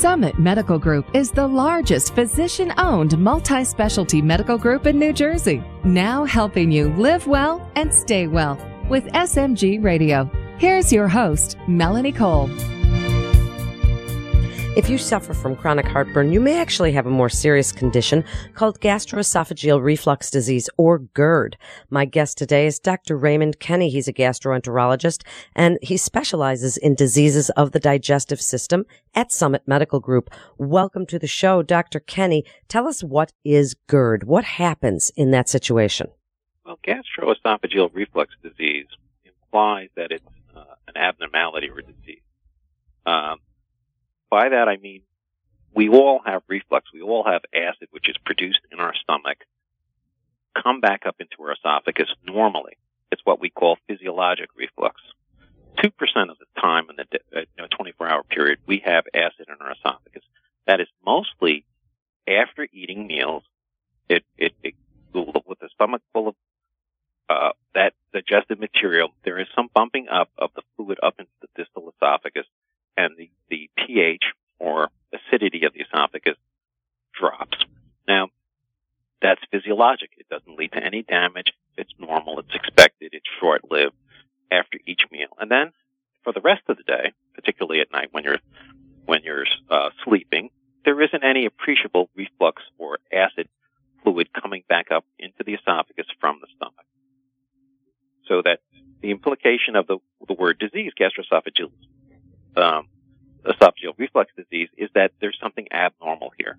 Summit Medical Group is the largest physician owned multi specialty medical group in New Jersey. Now helping you live well and stay well with SMG Radio. Here's your host, Melanie Cole. If you suffer from chronic heartburn, you may actually have a more serious condition called gastroesophageal reflux disease or GERD. My guest today is Dr. Raymond Kenny. He's a gastroenterologist and he specializes in diseases of the digestive system at Summit Medical Group. Welcome to the show, Dr. Kenny. Tell us what is GERD? What happens in that situation? Well, gastroesophageal reflux disease implies that it's uh, an abnormality or disease. Um, by that I mean we all have reflux. We all have acid, which is produced in our stomach, come back up into our esophagus normally. It's what we call physiologic reflux. 2% of the time in the uh, you know, 24 hour period, we have acid in our esophagus. That is mostly after eating meals. It, it, it with the stomach full of uh, that digested material, there is some bumping up of the fluid up into the distal esophagus and the, the pH or acidity of the esophagus drops. Now, that's physiologic. It doesn't lead to any damage. It's normal. It's expected. It's short lived after each meal. And then for the rest of the day, particularly at night when you're, when you're uh, sleeping, there isn't any appreciable reflux or acid fluid coming back up into the esophagus from the stomach. So that the implication of the, the word disease, gastroesophageal um, esophageal reflux disease is that there's something abnormal here.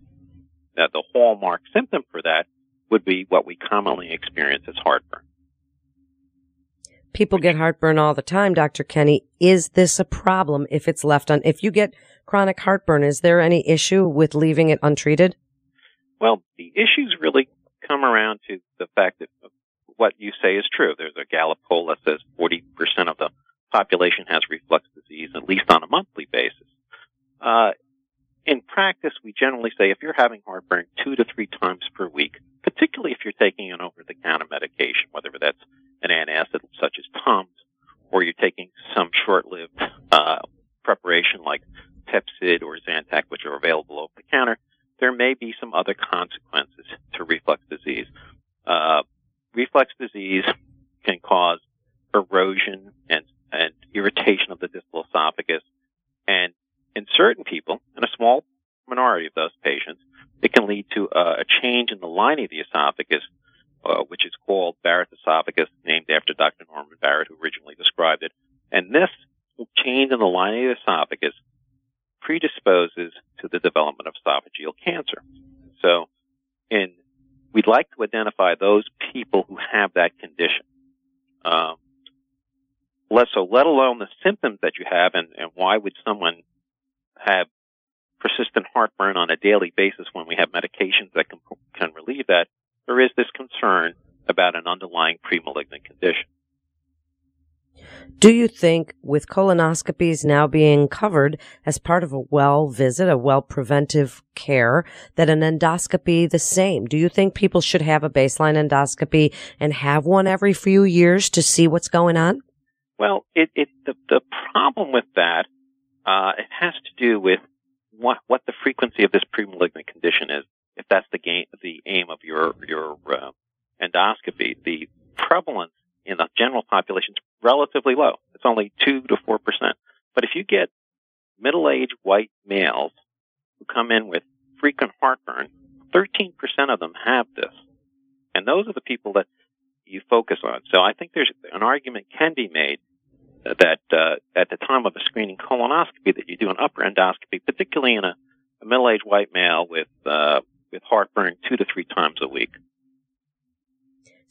Now, the hallmark symptom for that would be what we commonly experience as heartburn. People get heartburn all the time, Dr. Kenny. Is this a problem if it's left on, if you get chronic heartburn, is there any issue with leaving it untreated? Well, the issues really come around to the fact that what you say is true. There's a Gallup poll that says 40% of the population has reflux disease, at least on a monthly basis. Uh, in practice, we generally say if you're having heartburn two to three times per week, particularly if you're taking an over-the-counter medication, whether that's an antacid such as Tums, or you're taking some short-lived uh, preparation like Pepcid or Zantac, which are available over the counter, there may be some other consequences to reflux disease. Uh, reflux disease can cause erosion and and irritation of the distal esophagus. And in certain people, in a small minority of those patients, it can lead to uh, a change in the lining of the esophagus, uh, which is called Barrett's esophagus, named after Dr. Norman Barrett, who originally described it. And this change in the lining of the esophagus predisposes to the development of esophageal cancer. So, in we'd like to identify those people who have that condition. Um, so let alone the symptoms that you have and, and why would someone have persistent heartburn on a daily basis when we have medications that can, can relieve that, there is this concern about an underlying premalignant condition. Do you think with colonoscopies now being covered as part of a well visit, a well preventive care, that an endoscopy the same? Do you think people should have a baseline endoscopy and have one every few years to see what's going on? Well, it, it the, the problem with that uh, it has to do with what what the frequency of this premalignant condition is. If that's the game, the aim of your your uh, endoscopy, the prevalence in the general population is relatively low. It's only two to four percent. But if you get middle-aged white males who come in with frequent heartburn, 13% of them have this. And those are the people that you focus on. So I think there's an argument can be made that uh, at the time of a screening colonoscopy that you do an upper endoscopy, particularly in a, a middle-aged white male with uh, with heartburn two to three times a week.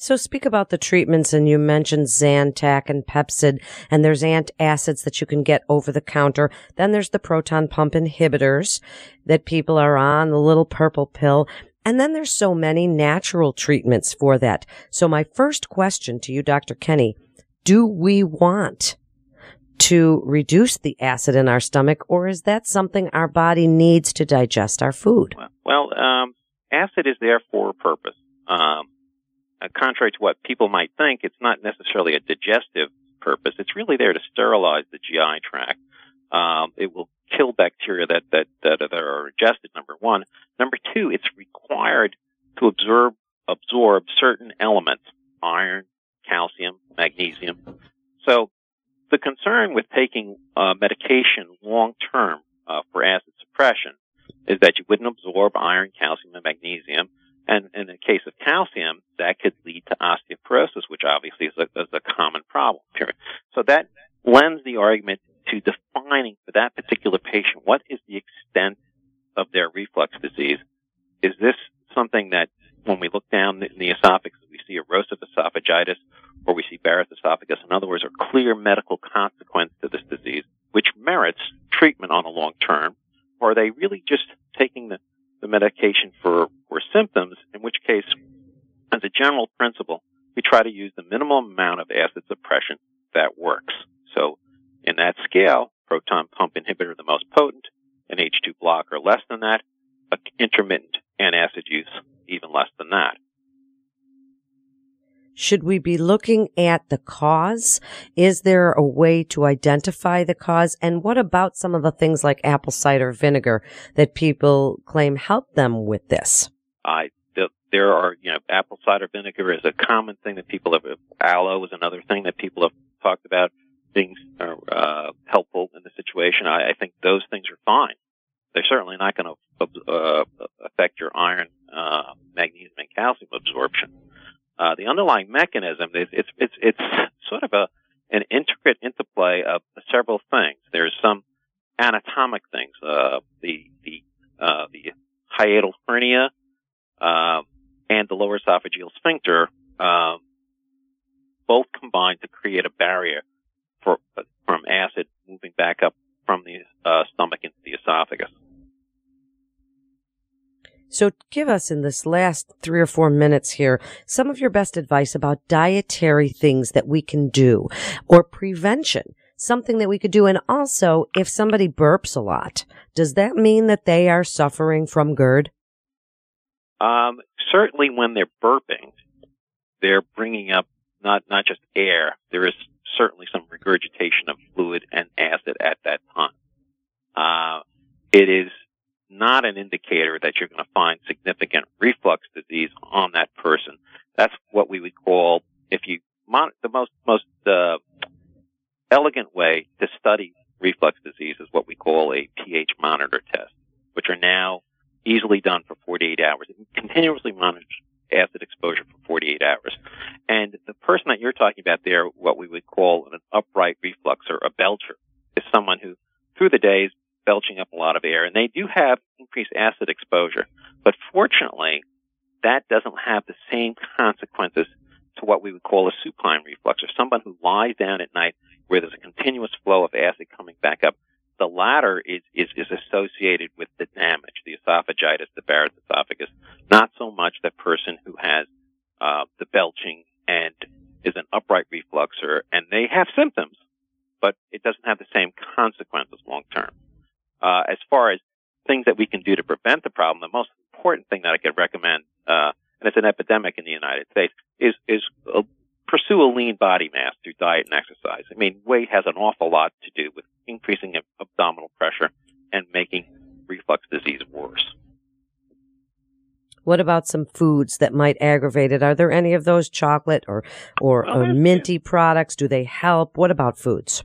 So speak about the treatments, and you mentioned Zantac and Pepcid, and there's antacids that you can get over the counter. Then there's the proton pump inhibitors that people are on, the little purple pill. And then there's so many natural treatments for that. So my first question to you, Dr. Kenny, do we want to reduce the acid in our stomach, or is that something our body needs to digest our food? Well, um, acid is there for a purpose. Um, uh, contrary to what people might think, it's not necessarily a digestive purpose. It's really there to sterilize the GI tract. Um, it will kill bacteria that, that, that, that are ingested, number one. Number two, it's required to absorb, absorb certain elements, iron, calcium, magnesium. So the concern with taking uh, medication long term uh, for acid suppression is that you wouldn't absorb iron, calcium, and magnesium. And in the case of calcium, that could lead to osteoporosis, which obviously is a, is a common problem. So that lends the argument to defining for that particular patient what is the extent of their reflux disease. Is this something that when we look down in the esophagus, we see erosive esophagitis or we see Barrett's esophagus, in other words, a clear medical consequence to this disease, which merits treatment on a long term, or are they really just taking the, the medication for, for symptoms, in which case, as a general principle, we try to use the minimum amount of acid suppression that works. So in that scale, proton pump inhibitor the most potent, an H2 blocker less than that, intermittent antacid use even less than that. Should we be looking at the cause? Is there a way to identify the cause? And what about some of the things like apple cider vinegar that people claim help them with this? I there are, you know, apple cider vinegar is a common thing that people have. Aloe is another thing that people have talked about being uh, helpful in the situation. I, I think those things are fine. They're certainly not going to uh, affect your iron, uh, magnesium, and calcium absorption. Uh, the underlying mechanism is it's it's it's sort of a an intricate interplay of several things. There's some anatomic things, uh, the the uh, the hiatal hernia uh, and the lower esophageal sphincter, um, both combine to create a barrier for from acid moving back up from the uh, stomach into the esophagus. So give us in this last three or four minutes here some of your best advice about dietary things that we can do or prevention, something that we could do. And also, if somebody burps a lot, does that mean that they are suffering from GERD? Um, certainly when they're burping, they're bringing up not, not just air. There is certainly some regurgitation of fluid and acid at that time. Uh, it is not an indicator that you're going to find significant reflux disease on that person. That's what we would call, if you, the most, most, uh, elegant way to study reflux disease is what we call a pH monitor test, which are now easily done for 48 hours. It continuously monitors acid exposure for 48 hours. And the person that you're talking about there, what we would call an upright reflux or a belcher, is someone who through the day is belching up a lot of air. And they do have increased acid exposure. But fortunately, that doesn't have the same consequences to what we would call a supine reflux or someone who lies down at night where there's a continuous flow of acid coming back up. The latter is, is, is associated with the damage, the esophagitis, the Barrett's esophagus, not so much the person who has uh, the belching and is an upright refluxer, and they have symptoms, but it doesn't have the same consequences long term. Uh, as far as things that we can do to prevent the problem, the most important thing that I could recommend, uh, and it's an epidemic in the United States, is is uh, pursue a lean body mass through diet and exercise. I mean, weight has an awful lot to do with increasing abdominal pressure and making reflux disease worse. What about some foods that might aggravate it? Are there any of those chocolate or or, well, or minty products? Do they help? What about foods?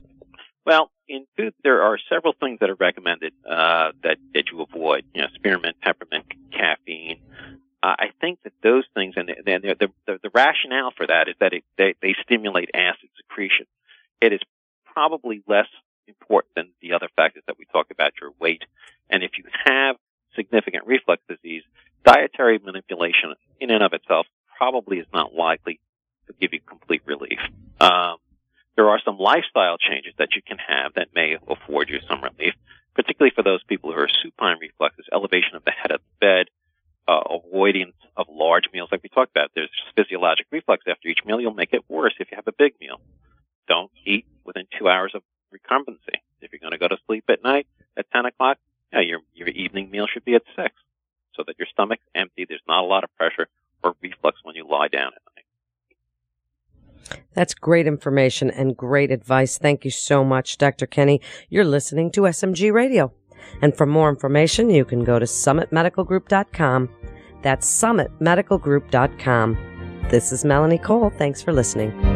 Well, in food, there are several things that are recommended uh, that that you avoid. You know, spearmint, peppermint, caffeine. Uh, I think that those things, and the, the, the, the rationale for that is that it, they, they stimulate acid secretion. It is probably less important than the other factors that we talk about, your weight. And if you have significant reflux disease, dietary manipulation in and of itself probably is not likely to give you complete relief. Um, there are some lifestyle changes that you can have that may afford you some relief, particularly for those people who are supine refluxers, elevation of the head of the bed, uh, avoidance of large meals like we talked about. There's physiologic reflux after each meal. You'll make it worse if you have a big meal. Don't eat within two hours of recumbency. If you're going to go to sleep at night at 10 o'clock, yeah, your, your evening meal should be at 6 so that your stomach's empty. There's not a lot of pressure or reflux when you lie down at night. That's great information and great advice. Thank you so much, Dr. Kenny. You're listening to SMG Radio. And for more information, you can go to summitmedicalgroup.com. That's summitmedicalgroup.com. This is Melanie Cole. Thanks for listening.